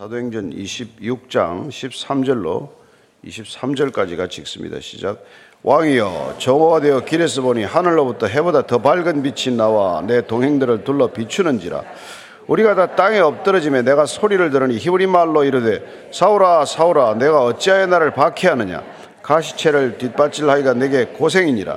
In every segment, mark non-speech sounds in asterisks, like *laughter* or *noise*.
사도행전 26장 13절로 23절까지 같이 읽습니다. 시작. 왕이여 정오가 되어 길에서 보니 하늘로부터 해보다 더 밝은 빛이 나와 내 동행들을 둘러 비추는지라. 우리가 다 땅에 엎드러짐에 내가 소리를 들으니 히브리 말로 이르되 사울아 사울아 내가 어찌하여 나를 박해하느냐? 가시채를 뒷받칠하기가 내게 고생이니라.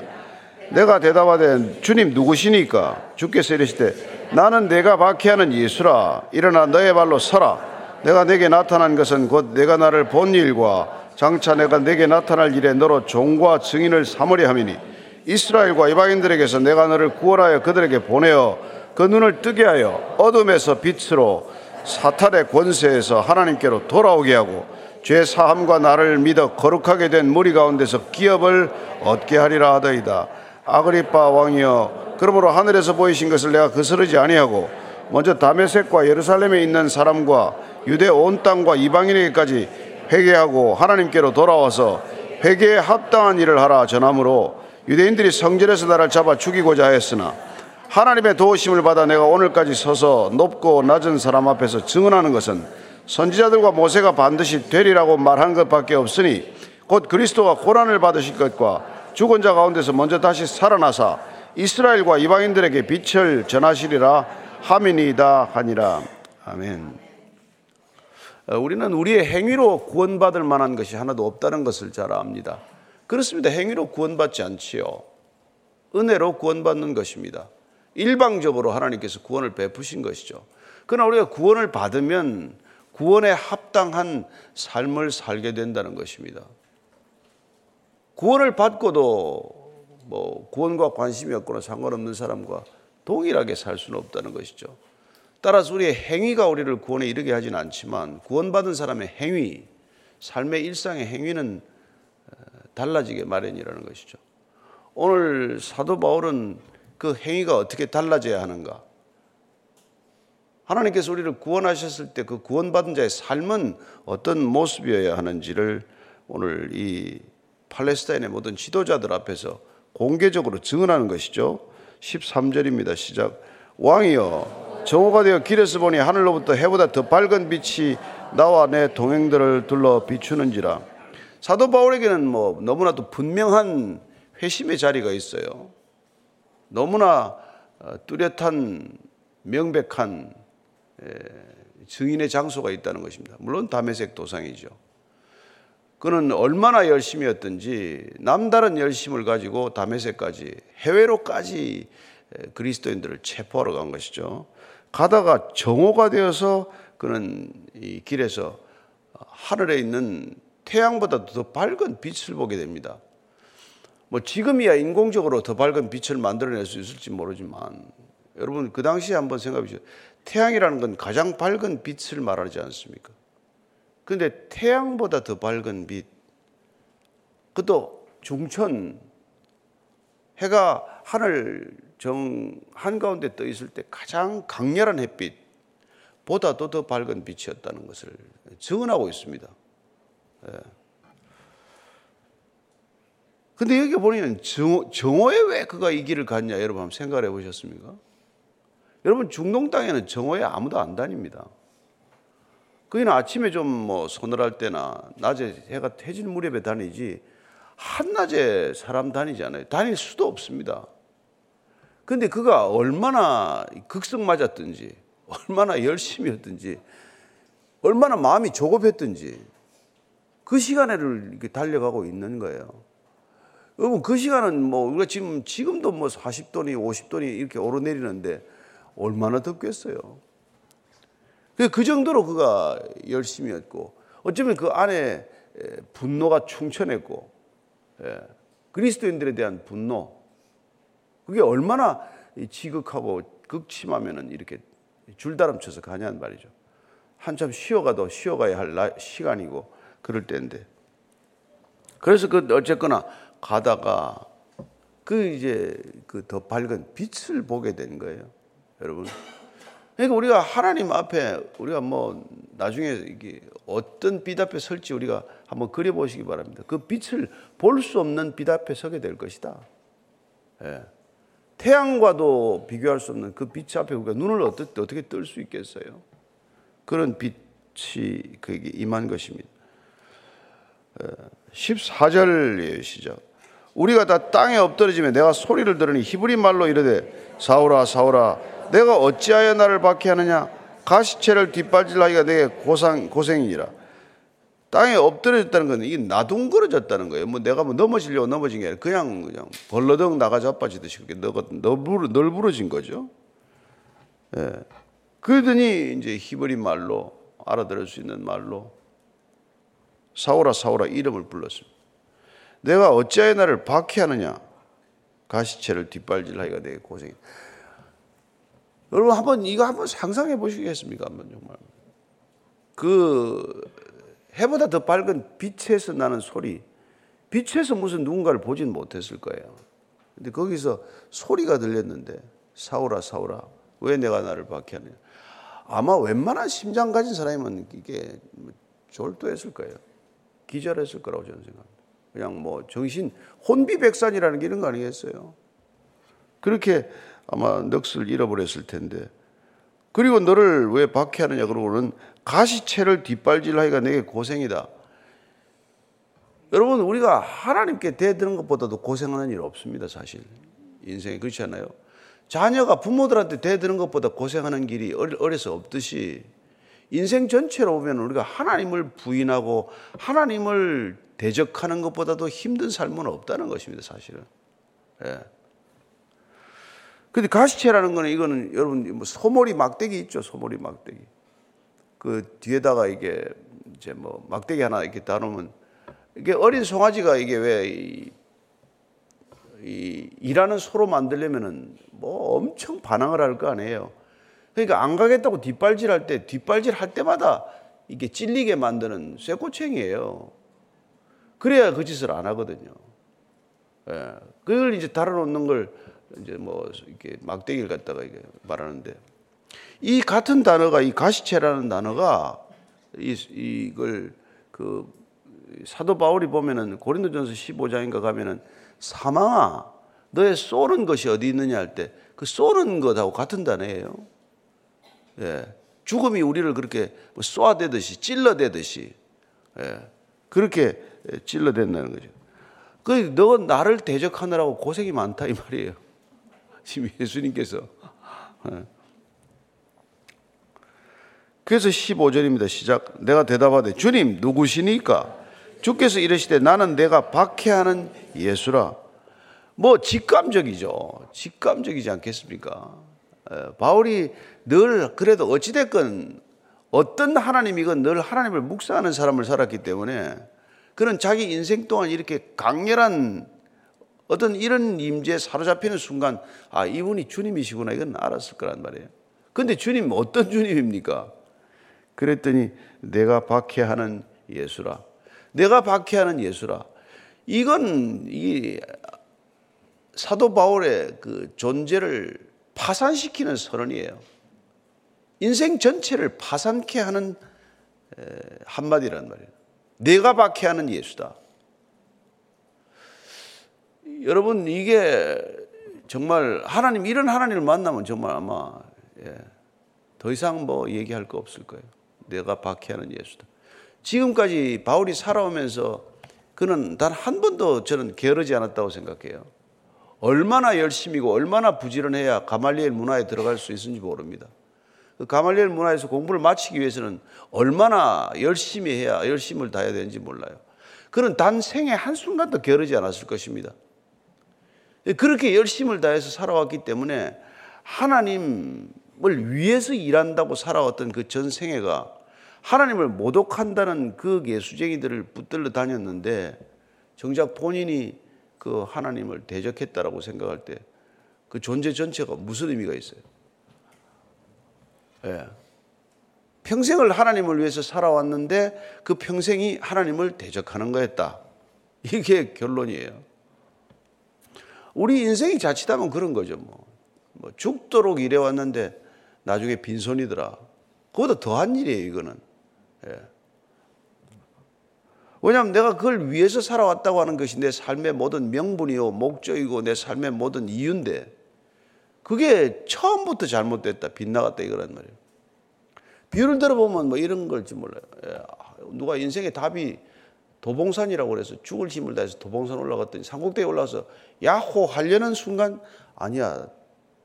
내가 대답하되 주님 누구시니까? 주께서 이르시되 나는 내가 박해하는 예수라. 일어나 너의 발로 서라 내가 내게 나타난 것은 곧 내가 나를 본 일과 장차 내가 내게 나타날 일에 너로 종과 증인을 삼으려 함이니 이스라엘과 이방인들에게서 내가 너를 구원하여 그들에게 보내어 그 눈을 뜨게 하여 어둠에서 빛으로 사탄의 권세에서 하나님께로 돌아오게 하고 죄 사함과 나를 믿어 거룩하게 된 무리 가운데서 기업을 얻게 하리라 하더이다. 아그리파 왕이여 그러므로 하늘에서 보이신 것을 내가 거스르지 아니하고 먼저 다메섹과 예루살렘에 있는 사람과 유대 온 땅과 이방인에게까지 회개하고 하나님께로 돌아와서 회개에 합당한 일을 하라 전함으로 유대인들이 성전에서 나를 잡아 죽이고자 하였으나 하나님의 도우심을 받아 내가 오늘까지 서서 높고 낮은 사람 앞에서 증언하는 것은 선지자들과 모세가 반드시 되리라고 말한 것밖에 없으니 곧 그리스도가 고난을 받으실 것과 죽은 자 가운데서 먼저 다시 살아나사 이스라엘과 이방인들에게 빛을 전하시리라 하미니이다 하니라 아멘. 어, 우리는 우리의 행위로 구원받을 만한 것이 하나도 없다는 것을 잘 압니다. 그렇습니다. 행위로 구원받지 않지요. 은혜로 구원받는 것입니다. 일방적으로 하나님께서 구원을 베푸신 것이죠. 그러나 우리가 구원을 받으면 구원에 합당한 삶을 살게 된다는 것입니다. 구원을 받고도 뭐 구원과 관심이 없거나 상관없는 사람과 동일하게 살 수는 없다는 것이죠. 따라서 우리의 행위가 우리를 구원에 이르게 하진 않지만 구원받은 사람의 행위, 삶의 일상의 행위는 어, 달라지게 마련이라는 것이죠. 오늘 사도 바울은 그 행위가 어떻게 달라져야 하는가? 하나님께서 우리를 구원하셨을 때 그 구원받은 자의 삶은 어떤 모습이어야 하는지를 오늘 이 팔레스타인의 모든 지도자들 앞에서 공개적으로 증언하는 것이죠. 13절입니다. 시작. 왕이여 정오가 되어 길에서 보니 하늘로부터 해보다 더 밝은 빛이 나와 내 동행들을 둘러 비추는지라. 사도 바울에게는 뭐 너무나도 분명한 회심의 자리가 있어요. 너무나 어, 뚜렷한 명백한 증인의 장소가 있다는 것입니다. 물론 담에색 도상이죠. 그는 얼마나 열심이었든지 남다른 열심을 가지고 담에색까지 해외로까지 그리스도인들을 체포하러 간 것이죠. 가다가 정오가 되어서 그는 이 길에서 하늘에 있는 태양보다 더 밝은 빛을 보게 됩니다. 뭐 지금이야 인공적으로 더 밝은 빛을 만들어낼 수 있을지 모르지만 여러분 그 당시에 한번 생각해 보세요. 태양이라는 건 가장 밝은 빛을 말하지 않습니까? 근데 태양보다 더 밝은 빛, 그것도 중천, 해가 하늘 정 한가운데 떠 있을 때 가장 강렬한 햇빛보다도 더 밝은 빛이었다는 것을 증언하고 있습니다. 예. 근데 여기 보면 정오, 정오에 왜 그가 이 길을 갔냐 여러분 한번 생각해 보셨습니까? 여러분 중동 땅에는 정오에 아무도 안 다닙니다. 그는 아침에 좀뭐 서늘할 때나 낮에 해가 해질 무렵에 다니지 한낮에 사람 다니지 않아요. 다닐 수도 없습니다. 근데 그가 얼마나 극성 맞았든지, 얼마나 열심히였든지, 얼마나 마음이 조급했든지, 그 시간에를 이렇게 달려가고 있는 거예요. 여러분, 그 시간은 뭐, 우리가 지금, 지금도 뭐 40도니 50도니 이렇게 오르내리는데, 얼마나 덥겠어요. 그 정도로 그가 열심히였고, 어쩌면 그 안에 분노가 충천했고, 예, 그리스도인들에 대한 분노, 그게 얼마나 지극하고 극심하면은 이렇게 줄다름쳐서 가냐는 말이죠. 한참 쉬어가도 쉬어가야 할 시간이고 그럴 때인데. 그래서 그 어쨌거나 가다가 그 이제 그 더 밝은 빛을 보게 된 거예요. 여러분. 그러니까 우리가 하나님 앞에 우리가 뭐 나중에 이게 어떤 빛 앞에 설지 우리가 한번 그려보시기 바랍니다. 그 빛을 볼 수 없는 빛 앞에 서게 될 것이다. 예. 태양과도 비교할 수 없는 그 빛 앞에 우리가 눈을 어떻게, 뜰수 있겠어요? 그런 빛, 그에게 임한 것입니다. 14절의 시작. 우리가 다 땅에 엎드러지면 내가 소리를 들으니 히브리 말로 이르되 사울아 사울아 내가 어찌하여 나를 박해하느냐 가시채를 뒷발질하기가 내게 고상 고생이니라. 땅에 엎드려졌다는 건 이게 나둥거려졌다는 거예요. 뭐 내가 뭐 넘어지려고 넘어진 게 아니라 그냥 그냥 벌러덩 나가 자빠지듯이 그렇게 널브러, 널브러진 거죠. 예. 그러더니 이제 히브리 말로 알아들을 수 있는 말로 사오라 사오라 이름을 불렀습니다. 내가 어찌하여 나를 박해하느냐 가시채를 뒷발질하기가 내게 고생이. 여러분 한번 이거 한번 상상해 보시겠습니까? 한번 정말 그 해보다 더 밝은 빛에서 나는 소리, 빛에서 무슨 누군가를 보진 못했을 거예요. 근데 거기서 소리가 들렸는데 사오라 사오라 왜 내가 나를 박해하느냐. 아마 웬만한 심장 가진 사람이면 이게 졸도했을 거예요. 기절했을 거라고 저는 생각합니다. 그냥 뭐 정신 혼비백산이라는 게 이런 거 아니겠어요? 그렇게 아마 넋을 잃어버렸을 텐데 그리고 너를 왜 박해하느냐 그러고는 가시채를 뒷발질하기가 내게 고생이다. 여러분 우리가 하나님께 대드는 것보다도 고생하는 일 없습니다 사실 인생에 그렇지 않아요? 자녀가 부모들한테 대드는 것보다 고생하는 길이 어려서 없듯이 인생 전체로 보면 우리가 하나님을 부인하고 하나님을 대적하는 것보다도 힘든 삶은 없다는 것입니다 사실은. 예. 근데 가시채라는 거는 이거는 여러분 뭐 소머리 막대기 있죠 소머리 막대기. 그 뒤에다가 이게 이제 뭐 막대기 하나 이렇게 따놓으면 이게 어린 송아지가 이게 왜 이, 이 일하는 소로 만들려면은 뭐 엄청 반항을 할 거 아니에요. 그러니까 안 가겠다고 뒷발질 할 때 뒷발질 할 때마다 이게 찔리게 만드는 쇠꼬챙이에요. 그래야 그 짓을 안 하거든요. 예. 그걸 이제 달아놓는 걸 이제 뭐 이렇게 막대기를 갖다가 이게 말하는데 이 같은 단어가 이 가시체라는 단어가 이, 이걸 그 사도 바울이 보면은 고린도전서 15장인가 가면은 사망아 너의 쏘는 것이 어디 있느냐 할 때 그 쏘는 것하고 같은 단어예요. 예. 죽음이 우리를 그렇게 뭐 쏘아대듯이 찔러대듯이 예. 그렇게 찔러댄다는 거죠. 그너 나를 대적하느라고 고생이 많다 이 말이에요. 지금 예수님께서 예. 그래서 15절입니다. 시작. 내가 대답하되 주님 누구시니까? 주께서 이르시되 나는 내가 박해하는 예수라. 뭐 직감적이죠. 직감적이지 않겠습니까? 바울이 늘 그래도 어찌됐건 어떤 하나님이건 늘 하나님을 묵상하는 사람을 살았기 때문에 그는 자기 인생 동안 이렇게 강렬한 어떤 이런 임재에 사로잡히는 순간 아 이분이 주님이시구나 이건 알았을 거란 말이에요. 근데 주님 어떤 주님입니까? 그랬더니 내가 박해하는 예수라. 내가 박해하는 예수라. 이건 이 사도 바울의 그 존재를 파산시키는 선언이에요. 인생 전체를 파산케 하는 한마디란 말이에요. 내가 박해하는 예수다. 여러분 이게 정말 하나님 이런 하나님을 만나면 정말 아마 예, 더 이상 뭐 얘기할 거 없을 거예요. 내가 박해하는 예수다. 지금까지 바울이 살아오면서 그는 단 한 번도 저는 게으르지 않았다고 생각해요. 얼마나 열심이고 얼마나 부지런해야 가말리엘 문화에 들어갈 수 있는지 모릅니다. 그 가말리엘 문화에서 공부를 마치기 위해서는 얼마나 열심히 해야 열심을 다해야 되는지 몰라요. 그는 단 생애 한순간도 게으르지 않았을 것입니다. 그렇게 열심을 다해서 살아왔기 때문에 하나님을 위해서 일한다고 살아왔던 그 전생애가 하나님을 모독한다는 그 예수쟁이들을 붙들러 다녔는데 정작 본인이 그 하나님을 대적했다라고 생각할 때 그 존재 전체가 무슨 의미가 있어요? 예. 평생을 하나님을 위해서 살아왔는데 그 평생이 하나님을 대적하는 거였다. 이게 결론이에요. 우리 인생이 자칫하면 그런 거죠. 뭐, 뭐 죽도록 일해왔는데 나중에 빈손이더라. 그보다 더한 일이에요, 이거는. 예. 왜냐하면 내가 그걸 위해서 살아왔다고 하는 것이 내 삶의 모든 명분이요, 목적이고 내 삶의 모든 이유인데, 그게 처음부터 잘못됐다, 빗나갔다 이거란 말이에요. 비유를 들어보면 뭐 이런 걸지 몰라요. 예, 누가 인생의 답이 도봉산이라고 그래서 죽을 힘을 다해서 도봉산 올라갔더니 산곡대에 올라서 야호 하려는 순간 아니야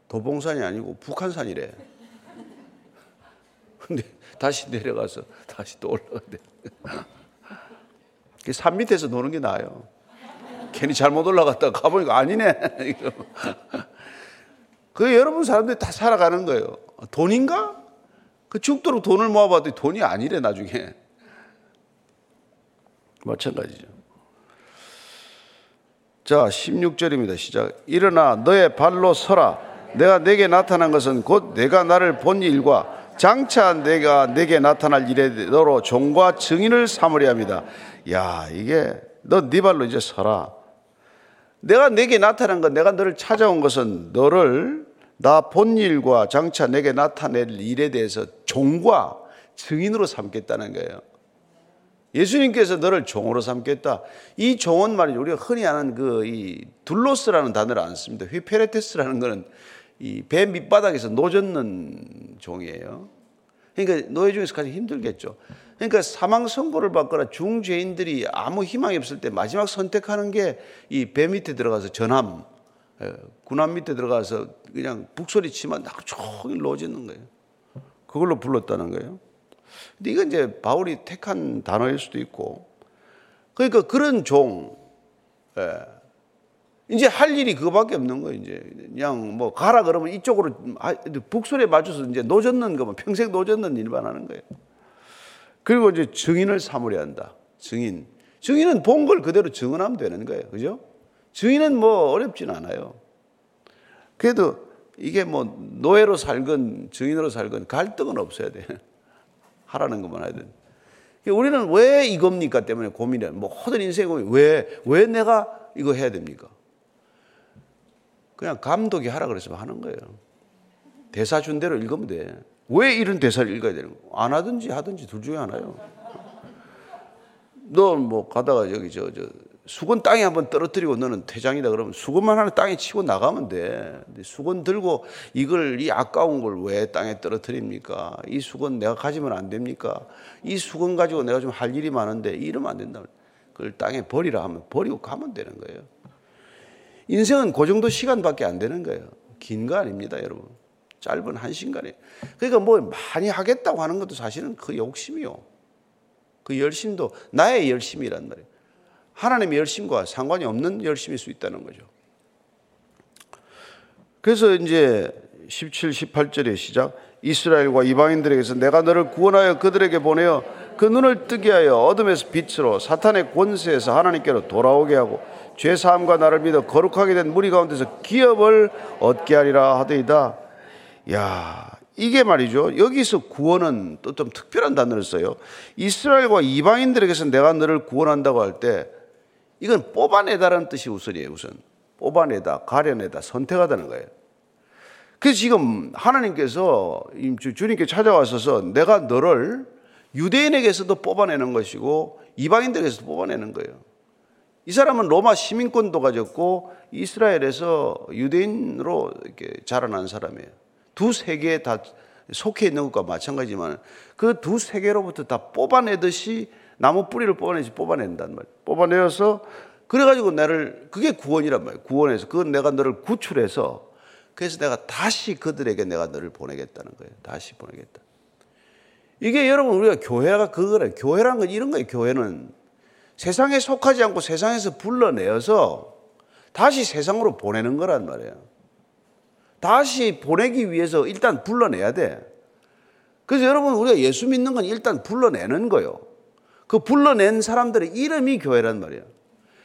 도봉산이 아니고 북한산이래. *laughs* 근데 다시 내려가서 다시 또 올라가대. 산 밑에서 노는 게 나아요. 괜히 잘못 올라갔다 가보니까 아니네. *laughs* 그 여러분 사람들이 다 살아가는 거예요. 돈인가? 그 죽도록 돈을 모아봐도 돈이 아니래 나중에. 마찬가지죠. 자, 16절입니다. 시작. 일어나 너의 발로 서라. 내가 내게 나타난 것은 곧 내가 나를 본 일과 장차 내가 내게 나타날 일에 너로 종과 증인을 삼으려 합니다. 야, 이게 너 네 발로 이제 서라. 내가 내게 나타난 것, 내가 너를 찾아온 것은 너를 나 본 일과 장차 내게 나타낼 일에 대해서 종과 증인으로 삼겠다는 거예요. 예수님께서 너를 종으로 삼겠다. 이 종은 말이죠. 우리가 흔히 아는 그 이 둘로스라는 단어를 안 씁니다. 휘페레테스라는 거는 이 배 밑바닥에서 노젓는 종이에요. 그러니까 노예 중에서 가장 힘들겠죠. 그러니까 사망 선고를 받거나 중죄인들이 아무 희망이 없을 때 마지막 선택하는 게 이 배 밑에 들어가서 전함, 예, 군함 밑에 들어가서 그냥 북소리 치면 하루 종일 노젓는 거예요. 그걸로 불렀다는 거예요. 근데 이건 이제 바울이 택한 단어일 수도 있고, 그러니까 그런 종, 예. 이제 할 일이 그거밖에 없는 거예요. 이제 그냥 뭐 가라 그러면 이쪽으로 아, 북소리에 맞춰서 이제 노젓는 거면 평생 노젓는 일만 하는 거예요. 그리고 이제 증인을 삼으려 한다. 증인. 증인은 본 걸 그대로 증언하면 되는 거예요. 그죠? 증인은 뭐 어렵진 않아요. 그래도 이게 뭐 노예로 살건 증인으로 살건 갈등은 없어야 돼. 하라는 것만 하든. 우리는 왜 이겁니까 때문에 고민해. 뭐 모든 인생 고민. 왜, 왜 내가 이거 해야 됩니까? 그냥 감독이 하라 그래서 하는 거예요. 대사 준 대로 읽으면 돼. 왜 이런 대사를 읽어야 되는 거? 안 하든지 하든지 둘 중에 하나요. 너 뭐 가다가 여기 저, 저 수건 땅에 한번 떨어뜨리고 너는 퇴장이다 그러면 수건만 하나 땅에 치고 나가면 돼. 수건 들고 이걸 이 아까운 걸 왜 땅에 떨어뜨립니까? 이 수건 내가 가지면 안 됩니까? 이 수건 가지고 내가 좀 할 일이 많은데 이러면 안 된다. 그걸 땅에 버리라 하면 버리고 가면 되는 거예요. 인생은 그 정도 시간밖에 안 되는 거예요. 긴 거 아닙니다, 여러분. 짧은 한 시간에. 그러니까 뭐 많이 하겠다고 하는 것도 사실은 그 욕심이요. 그 열심도 나의 열심이란 말이에요. 하나님의 열심과 상관이 없는 열심일 수 있다는 거죠. 그래서 이제 17, 18절의 시작. 이스라엘과 이방인들에게서 내가 너를 구원하여 그들에게 보내어 그 눈을 뜨게 하여 어둠에서 빛으로 사탄의 권세에서 하나님께로 돌아오게 하고 죄 사함과 나를 믿어 거룩하게 된 무리 가운데서 기업을 얻게 하리라 하더이다. 야, 이게 말이죠. 여기서 구원은 또 좀 특별한 단어를 써요. 이스라엘과 이방인들에게서 내가 너를 구원한다고 할 때 이건 뽑아내다라는 뜻이 우선이에요, 우선. 뽑아내다, 가려내다, 선택하다는 거예요. 그래서 지금 하나님께서 주님께 찾아와서 내가 너를 유대인에게서도 뽑아내는 것이고 이방인들에게서도 뽑아내는 거예요. 이 사람은 로마 시민권도 가졌고 이스라엘에서 유대인으로 이렇게 자라난 사람이에요. 두 세계에 다 속해 있는 것과 마찬가지지만 그 두 세계로부터 다 뽑아내듯이 나무 뿌리를 뽑아내지 뽑아낸단 말이에요. 뽑아내어서 그래가지고 나를 그게 구원이란 말이에요. 구원해서 그건 내가 너를 구출해서 그래서 내가 다시 그들에게 내가 너를 보내겠다는 거예요. 다시 보내겠다. 이게 여러분 우리가 교회가 그거래. 교회란 건 이런 거예요. 교회는 세상에 속하지 않고 세상에서 불러내어서 다시 세상으로 보내는 거란 말이에요. 다시 보내기 위해서 일단 불러내야 돼. 그래서 여러분 우리가 예수 믿는 건 일단 불러내는 거요. 그 불러낸 사람들의 이름이 교회란 말이에요.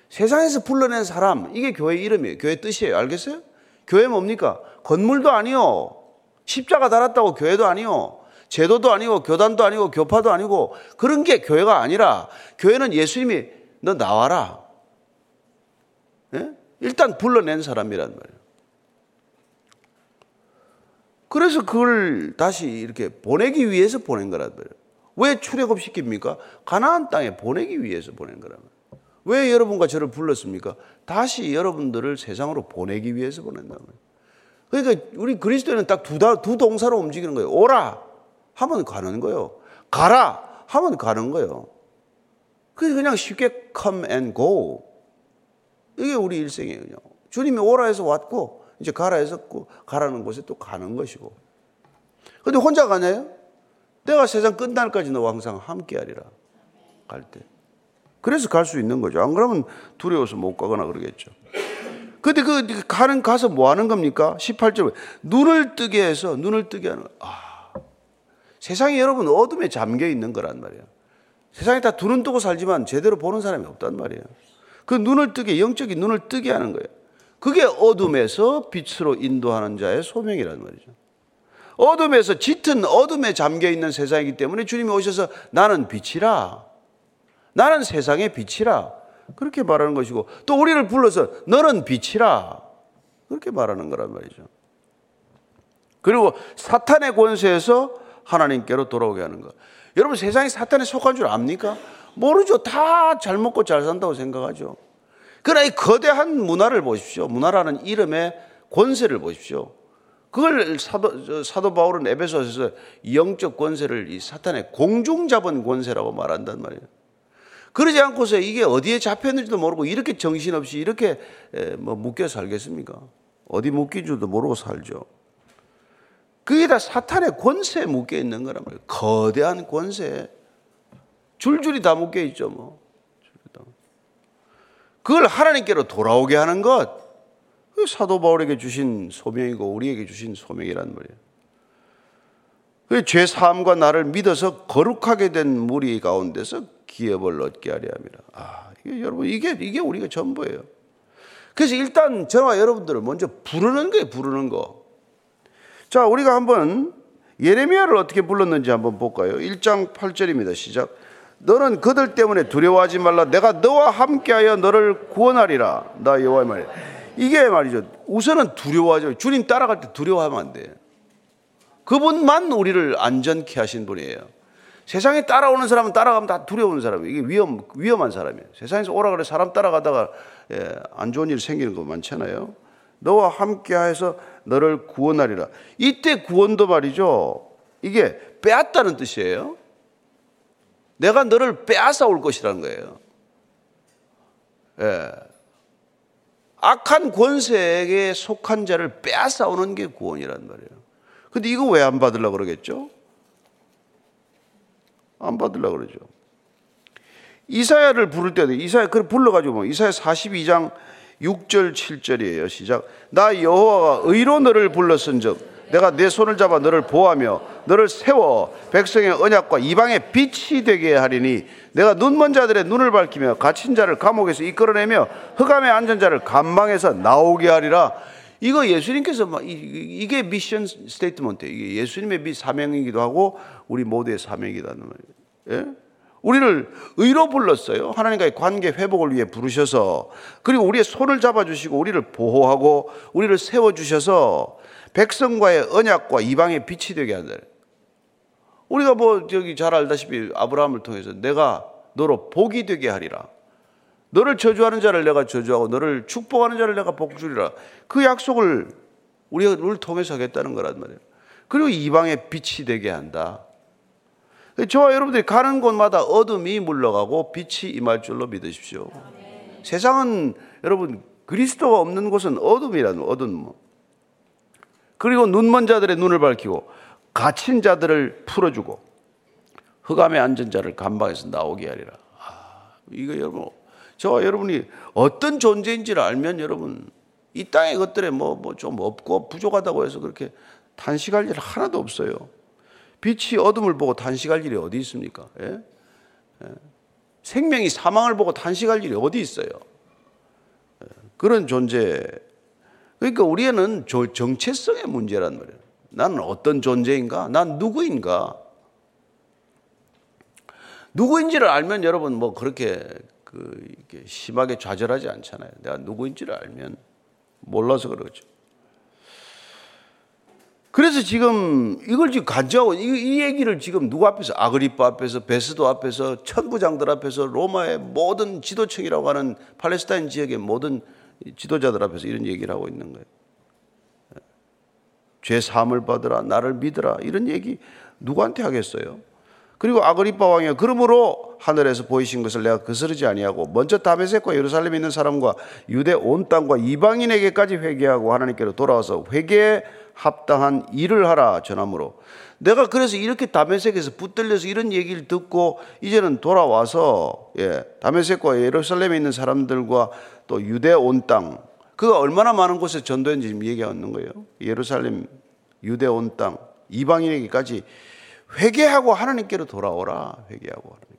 세상에서 불러낸 사람, 이게 교회 이름이에요. 교회 뜻이에요. 알겠어요? 교회 뭡니까? 건물도 아니요. 십자가 달았다고 교회도 아니요. 제도도 아니고 교단도 아니고 교파도 아니고 그런 게 교회가 아니라 교회는 예수님이 너 나와라. 예? 일단 불러낸 사람이란 말이에요. 그래서 그걸 다시 이렇게 보내기 위해서 보낸 거란 말이에요. 왜 출애굽 시킵니까? 가나안 땅에 보내기 위해서 보낸 말이에요. 왜 여러분과 저를 불렀습니까? 다시 여러분들을 세상으로 보내기 위해서 보낸다는. 그러니까 우리 그리스도는 딱 두, 두 동사로 움직이는 거예요. 오라. 하면 가는 거예요. 가라 하면 가는 거예요. 그게 그냥 쉽게 come and go. 이게 우리 일생이에요. 주님이 오라 해서 왔고 이제 가라 해서 가라는 곳에 또 가는 것이고. 근데 혼자 가냐요? 내가 세상 끝날까지 너와 항상 함께 하리라. 갈 때. 그래서 갈 수 있는 거죠. 안 그러면 두려워서 못 가거나 그러겠죠. 근데 그 가는 가서 뭐 하는 겁니까? 18절. 눈을 뜨게 해서 눈을 뜨게 하는 아. 세상이 여러분 어둠에 잠겨 있는 거란 말이에요. 세상에 다 두 눈 뜨고 살지만 제대로 보는 사람이 없단 말이에요. 그 눈을 뜨게 영적인 눈을 뜨게 하는 거예요. 그게 어둠에서 빛으로 인도하는 자의 소명이란 말이죠. 어둠에서 짙은 어둠에 잠겨 있는 세상이기 때문에 주님이 오셔서 나는 빛이라. 나는 세상의 빛이라. 그렇게 말하는 것이고 또 우리를 불러서 너는 빛이라. 그렇게 말하는 거란 말이죠. 그리고 사탄의 권세에서 하나님께로 돌아오게 하는 것. 여러분 세상이 사탄에 속한 줄 압니까? 모르죠. 다 잘 먹고 잘 산다고 생각하죠. 그러나 이 거대한 문화를 보십시오. 문화라는 이름의 권세를 보십시오. 그걸 사도, 사도 바울은 에베소에서 영적 권세를 이 사탄의 공중 잡은 권세라고 말한단 말이에요. 그러지 않고서 이게 어디에 잡혔는지도 모르고 이렇게 정신없이 이렇게 뭐 묶여 살겠습니까? 어디 묶인 줄도 모르고 살죠. 그게 다 사탄의 권세에 묶여 있는 거란 말이에요. 거대한 권세. 줄줄이 다 묶여 있죠, 뭐. 그걸 하나님께로 돌아오게 하는 것. 사도 바울에게 주신 소명이고 우리에게 주신 소명이란 말이에요. 그죄 사함과 나를 믿어서 거룩하게 된 무리 가운데서 기업을 얻게 하려 합니다. 아, 이게 여러분 이게 이게 우리가 전부예요. 그래서 일단 저와 여러분들을 먼저 부르는 거예요, 부르는 거. 자, 우리가 한번 예레미야를 어떻게 불렀는지 한번 볼까요? 1장 8절입니다. 시작. 너는 그들 때문에 두려워하지 말라. 내가 너와 함께하여 너를 구원하리라. 나 여호와의 말. 이 게 말이죠. 우선은 두려워하죠. 주님 따라갈 때 두려워하면 안 돼. 그분만 우리를 안전케 하신 분이에요. 세상에 따라오는 사람은 따라가면 다 두려운 사람이에요. 이게 위험, 위험한 사람이에요. 세상에서 오라 그래 사람 따라가다가 예, 안 좋은 일 생기는 거 많잖아요. 너와 함께 해서 너를 구원하리라. 이때 구원도 말이죠. 이게 빼앗다는 뜻이에요. 내가 너를 빼앗아 올 것이라는 거예요. 예. 악한 권세에 속한 자를 빼앗아 오는 게 구원이란 말이에요. 근데 이거 왜 안 받으려고 그러겠죠? 안 받으려고 그러죠. 이사야를 부를 때도 이사야 그걸 불러 가지고 뭐 이사야 42장 6절 7절이에요. 시작. 나 여호와가 의로 너를 불렀은즉 내가 네 손을 잡아 너를 보호하며 너를 세워 백성의 언약과 이방의 빛이 되게 하리니 네가 눈먼 자들의 눈을 밝히며 갇힌 자를 감옥에서 이끌어내며 흑암에 앉은 자를 감방에서 나오게 하리라. 이거 예수님께서 이게 mission statement 이게 예수님의 사명이기도 하고 우리 모두의 사명이기도 하는 말이에요. 예? 우리를 의로 불렀어요. 하나님과의 관계 회복을 위해 부르셔서 그리고 우리의 손을 잡아주시고 우리를 보호하고 우리를 세워주셔서 백성과의 언약과 이방의 빛이 되게 한다. 우리가 뭐 저기 잘 알다시피 아브라함을 통해서 내가 너로 복이 되게 하리라. 너를 저주하는 자를 내가 저주하고 너를 축복하는 자를 내가 복 주리라. 그 약속을 우리가 를 통해서 하겠다는 거란 말이에요. 그리고 이방의 빛이 되게 한다. 저와 여러분들이 가는 곳마다 어둠이 물러가고 빛이 임할 줄로 믿으십시오. 세상은 여러분 그리스도가 없는 곳은 어둠이라는 어둠. 그리고 눈먼 자들의 눈을 밝히고 갇힌 자들을 풀어주고 흑암에 앉은 자를 감방에서 나오게 하리라. 아, 이거 여러분, 저와 여러분이 어떤 존재인지를 알면 여러분 이 땅의 것들에 뭐 뭐 좀 없고 부족하다고 해서 그렇게 단식할 일 하나도 없어요. 빛이 어둠을 보고 단식할 일이 어디 있습니까? 예? 예. 생명이 사망을 보고 단식할 일이 어디 있어요? 예. 그런 존재 그러니까 우리는 정체성의 문제란 말이에요. 나는 어떤 존재인가? 난 누구인가? 누구인지를 알면 여러분 뭐 그렇게 그 심하게 좌절하지 않잖아요. 내가 누구인지를 알면 몰라서 그러죠. 그래서 지금 이걸 지금 간증하고 이, 이, 얘기를 지금 누구 앞에서 아그리파 앞에서 베스도 앞에서 천부장들 앞에서 로마의 모든 지도층이라고 하는 팔레스타인 지역의 모든 지도자들 앞에서 이런 얘기를 하고 있는 거예요. 죄 사함을 받으라 나를 믿으라 이런 얘기 누구한테 하겠어요? 그리고 아그리파 왕이 그러므로 하늘에서 보이신 것을 내가 거스르지 아니하고 먼저 다메섹과 예루살렘에 있는 사람과 유대 온 땅과 이방인에게까지 회개하고 하나님께로 돌아와서 회개에 합당한 일을 하라 전함으로 내가 그래서 이렇게 다메섹에서 붙들려서 이런 얘기를 듣고 이제는 돌아와서 예, 다메섹과 예루살렘에 있는 사람들과 또 유대 온 땅, 그가 얼마나 많은 곳에 전도했는지 지금 얘기하는 거예요. 예루살렘, 유대 온 땅, 이방인에게까지 회개하고 하나님께로 돌아오라. 회개하고 하나님.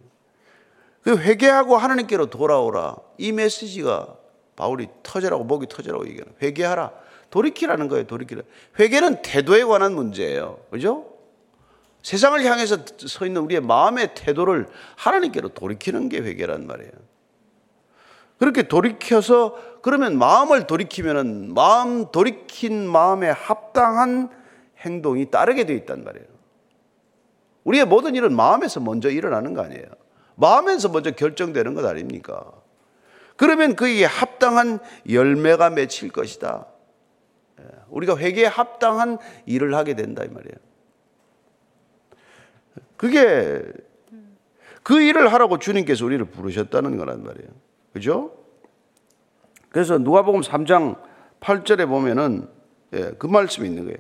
그 회개하고 하나님께로 돌아오라. 이 메시지가 바울이 터져라고 목이 터져라고 얘기하는 회개하라. 돌이키라는 거예요. 돌이키라. 회개는 태도에 관한 문제예요. 그죠? 세상을 향해서 서 있는 우리의 마음의 태도를 하나님께로 돌이키는 게 회개란 말이에요. 그렇게 돌이켜서 그러면 마음을 돌이키면은 마음 돌이킨 마음에 합당한 행동이 따르게 되어 있단 말이에요. 우리의 모든 일은 마음에서 먼저 일어나는 거 아니에요. 마음에서 먼저 결정되는 것 아닙니까? 그러면 그에게 합당한 열매가 맺힐 것이다. 예, 우리가 회개에 합당한 일을 하게 된다 이 말이에요. 그게 그 일을 하라고 주님께서 우리를 부르셨다는 거란 말이에요. 그죠? 그래서 누가복음 3장 8절에 보면은 예, 그 말씀이 있는 거예요.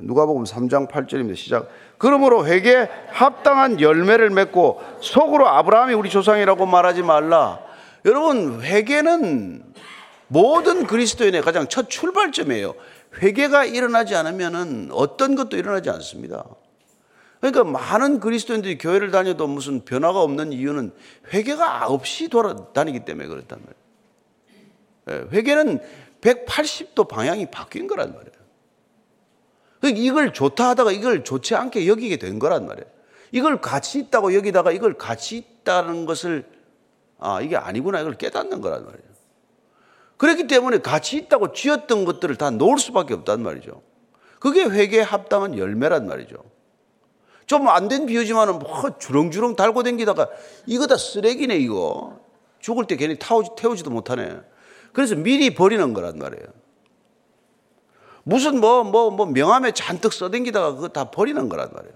누가복음 3장 8절입니다. 시작. 그러므로 회개 합당한 열매를 맺고 속으로 아브라함이 우리 조상이라고 말하지 말라. 여러분 회개는 모든 그리스도인의 가장 첫 출발점이에요. 회개가 일어나지 않으면은 어떤 것도 일어나지 않습니다. 그러니까 많은 그리스도인들이 교회를 다녀도 무슨 변화가 없는 이유는 회개가 없이 돌아다니기 때문에 그렇단 말이에요. 예, 회개는 180도 방향이 바뀐 거란 말이에요. 그러니까 이걸 좋다 하다가 이걸 좋지 않게 여기게 된 거란 말이에요. 이걸 가치 있다고 여기다가 이걸 가치 있다는 것을 아, 이게 아니구나 이걸 깨닫는 거란 말이에요. 그렇기 때문에 가치 있다고 쥐었던 것들을 다 놓을 수밖에 없단 말이죠. 그게 회개에 합당한 열매란 말이죠. 좀 안 된 비유지만은 뭐 주렁주렁 달고 댕기다가 이거 다 쓰레기네 이거. 죽을 때 괜히 타오지, 태우지도 못하네. 그래서 미리 버리는 거란 말이에요. 무슨 뭐, 뭐, 뭐 명함에 잔뜩 써댕기다가 그거 다 버리는 거란 말이에요.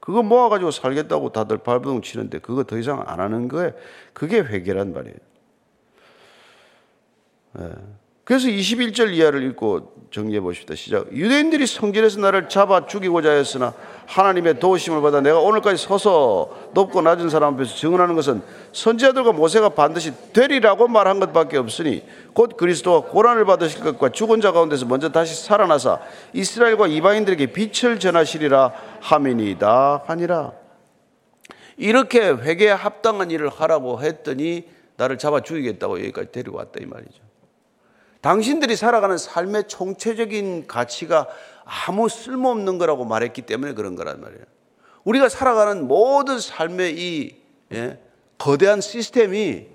그거 모아가지고 살겠다고 다들 발버둥 치는데 그거 더 이상 안 하는 거에 그게 회개란 말이에요. 네. 그래서 21절 이하를 읽고 정리해 보십시다. 시작. 유대인들이 성전에서 나를 잡아 죽이고자 했으나 하나님의 도우심을 받아 내가 오늘까지 서서 높고 낮은 사람 앞에서 증언하는 것은 선지자들과 모세가 반드시 되리라고 말한 것밖에 없으니 곧 그리스도가 고난을 받으실 것과 죽은 자 가운데서 먼저 다시 살아나사 이스라엘과 이방인들에게 빛을 전하시리라 하미니다 하니라. 이렇게 회개에 합당한 일을 하라고 했더니 나를 잡아 죽이겠다고 여기까지 데리고 왔다 이 말이죠. 당신들이 살아가는 삶의 총체적인 가치가 아무 쓸모없는 거라고 말했기 때문에 그런 거란 말이에요. 우리가 살아가는 모든 삶의 이 예, 거대한 시스템이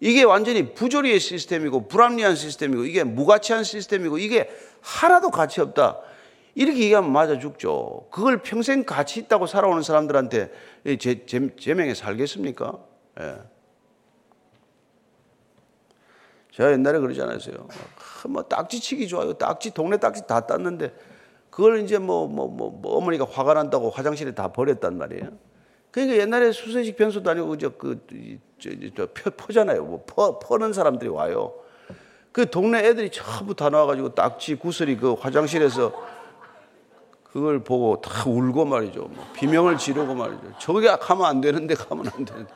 이게 완전히 부조리의 시스템이고 불합리한 시스템이고 이게 무가치한 시스템이고 이게 하나도 가치 없다. 이렇게 얘기하면 맞아 죽죠. 그걸 평생 가치 있다고 살아오는 사람들한테 제, 제, 제명에 살겠습니까? 예. 제가 옛날에 그러지 않았어요. 뭐 딱지치기 좋아요. 딱지 동네 딱지 다 땄는데 그걸 이제 뭐, 뭐, 뭐, 뭐 어머니가 화가 난다고 화장실에 다 버렸단 말이에요. 그러니까 옛날에 수세식 변소 다니고 저그 저, 저, 저, 퍼잖아요. 뭐 퍼, 퍼는 사람들이 와요. 그 동네 애들이 전부 다 나와가지고 딱지 구슬이 그 화장실에서 그걸 보고 다 울고 말이죠. 뭐 비명을 지르고 말이죠. 저게 가면 안 되는데 가면 안 되는데.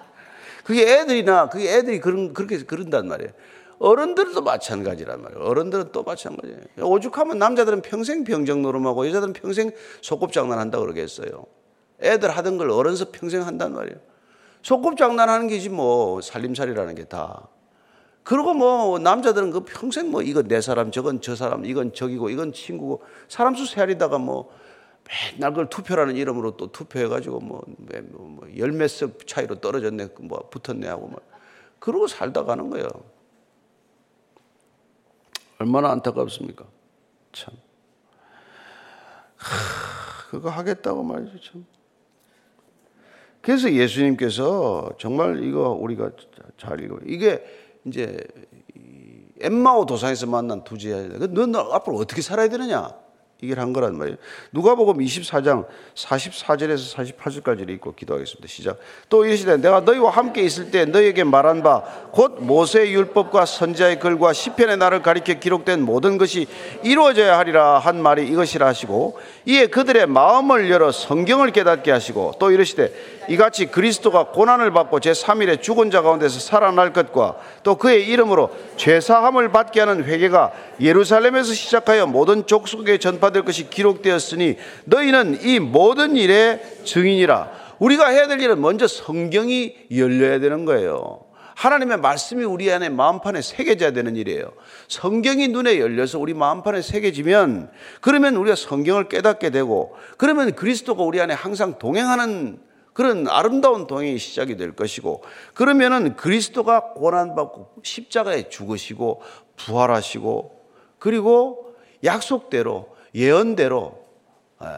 그게 애들이나 그게 애들이 그런 그렇게 그런단 말이에요. 어른들도 마찬가지란 말이에요. 어른들은 또 마찬가지예요. 오죽하면 남자들은 평생 병정 노름하고 여자들은 평생 소꿉장난 한다 그러겠어요. 애들 하던 걸 어른서 평생 한단 말이에요. 소꿉장난 하는 게지 뭐 살림살이라는 게 다. 그리고 뭐 남자들은 그 평생 뭐 이건 내 사람 저건 저 사람 이건 적이고 이건 친구고 사람 수 세알이다가 뭐 맨날 그걸 투표라는 이름으로 또 투표해가지고 뭐 열몇 석뭐 차이로 떨어졌네 뭐 붙었네 하고 뭐 그러고 살다 가는 거예요. 얼마나 안타깝습니까? 참. 하, 그거 하겠다고 말이죠, 참. 그래서 예수님께서 정말 이거 우리가 잘 읽어. 이게 이제 엠마오 도상에서 만난 두 제자. 너, 너 앞으로 어떻게 살아야 되느냐? 이걸 한 거란 말이에요. 누가복음 24장 44절에서 48절까지를 읽고 기도하겠습니다. 시작. 또 이르시되 내가 너희와 함께 있을 때 너희에게 말한 바 곧 모세의 율법과 선지자의 글과 시편의 나를 가리켜 기록된 모든 것이 이루어져야 하리라 한 말이 이것이라 하시고 이에 그들의 마음을 열어 성경을 깨닫게 하시고 또 이르시되 이같이 그리스도가 고난을 받고 제3일에 죽은 자 가운데서 살아날 것과 또 그의 이름으로 죄 사함을 받게 하는 회개가 예루살렘에서 시작하여 모든 족속에 전파 될 것이 기록되었으니 너희는 이 모든 일의 증인이라. 우리가 해야 될 일은 먼저 성경이 열려야 되는 거예요. 하나님의 말씀이 우리 안에 마음판에 새겨져야 되는 일이에요. 성경이 눈에 열려서 우리 마음판에 새겨지면 그러면 우리가 성경을 깨닫게 되고 그러면 그리스도가 우리 안에 항상 동행하는 그런 아름다운 동행이 시작이 될 것이고 그러면은 그리스도가 고난받고 십자가에 죽으시고 부활하시고 그리고 약속대로 예언대로 예,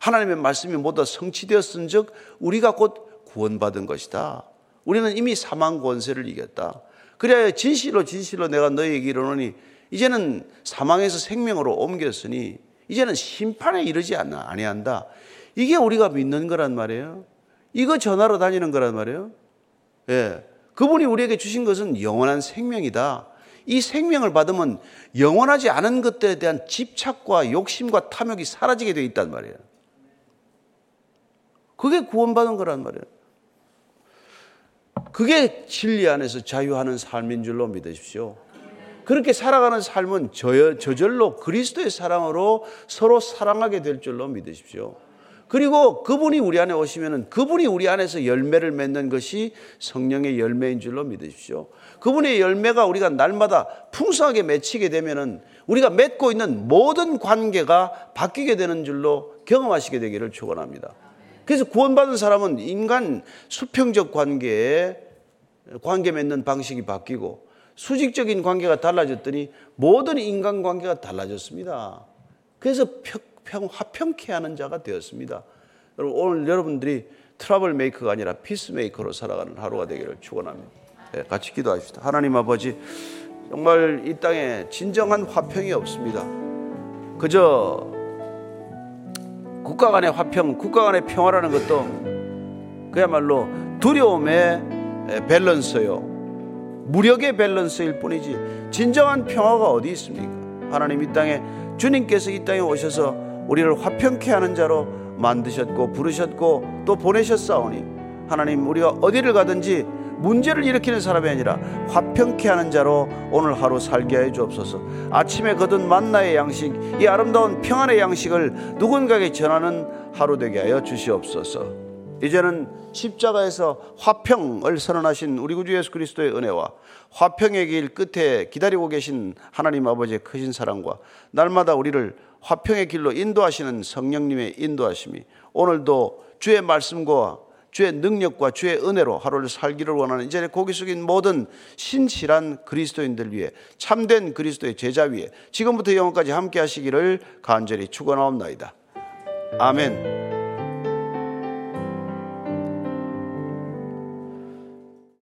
하나님의 말씀이 모두 성취되었은즉 우리가 곧 구원받은 것이다. 우리는 이미 사망 권세를 이겼다. 그래야 진실로 진실로 내가 너희에게 이르노니 이제는 사망에서 생명으로 옮겼으니 이제는 심판에 이르지 아니한다. 이게 우리가 믿는 거란 말이에요. 이거 전하러 다니는 거란 말이에요. 예. 그분이 우리에게 주신 것은 영원한 생명이다. 이 생명을 받으면 영원하지 않은 것들에 대한 집착과 욕심과 탐욕이 사라지게 되어 있단 말이에요. 그게 구원받은 거란 말이에요. 그게 진리 안에서 자유하는 삶인 줄로 믿으십시오. 그렇게 살아가는 삶은 저절로 그리스도의 사랑으로 서로 사랑하게 될 줄로 믿으십시오. 그리고 그분이 우리 안에 오시면은 그분이 우리 안에서 열매를 맺는 것이 성령의 열매인 줄로 믿으십시오. 그분의 열매가 우리가 날마다 풍성하게 맺히게 되면은 우리가 맺고 있는 모든 관계가 바뀌게 되는 줄로 경험하시게 되기를 축원합니다. 그래서 구원받은 사람은 인간 수평적 관계에 관계 맺는 방식이 바뀌고 수직적인 관계가 달라졌더니 모든 인간 관계가 달라졌습니다. 그래서 평, 화평케 하는 자가 되었습니다. 여러분, 오늘 여러분들이 trouble maker가 아니라 peace maker로 살아가는 하루가 되기를 축원합니다. 네, 같이 기도합시다. 하나님 아버지, 정말 이 땅에 진정한 화평이 없습니다. 그저 국가 간의 화평, 국가 간의 평화라는 것도 그야말로 두려움의 밸런스요. 무력의 밸런스일 뿐이지 진정한 평화가 어디 있습니까? 하나님 이 땅에 주님께서 이 땅에 오셔서 우리를 화평케 하는 자로 만드셨고 부르셨고 또 보내셨사오니 하나님 우리가 어디를 가든지 문제를 일으키는 사람이 아니라 화평케 하는 자로 오늘 하루 살게 해 주옵소서. 아침에 거둔 만나의 양식, 이 아름다운 평안의 양식을 누군가에게 전하는 하루 되게 하여 주시옵소서. 이제는 십자가에서 화평을 선언하신 우리 구주 예수 그리스도의 은혜와 화평의 길 끝에 기다리고 계신 하나님 아버지의 크신 사랑과 날마다 우리를 화평의 길로 인도하시는 성령님의 인도하심이 오늘도 주의 말씀과 주의 능력과 주의 은혜로 하루를 살기를 원하는 이제 고기 숙인 모든 신실한 그리스도인들 위해 참된 그리스도의 제자 위에 지금부터 영원까지 함께 하시기를 간절히 축원하옵나이다. 아멘.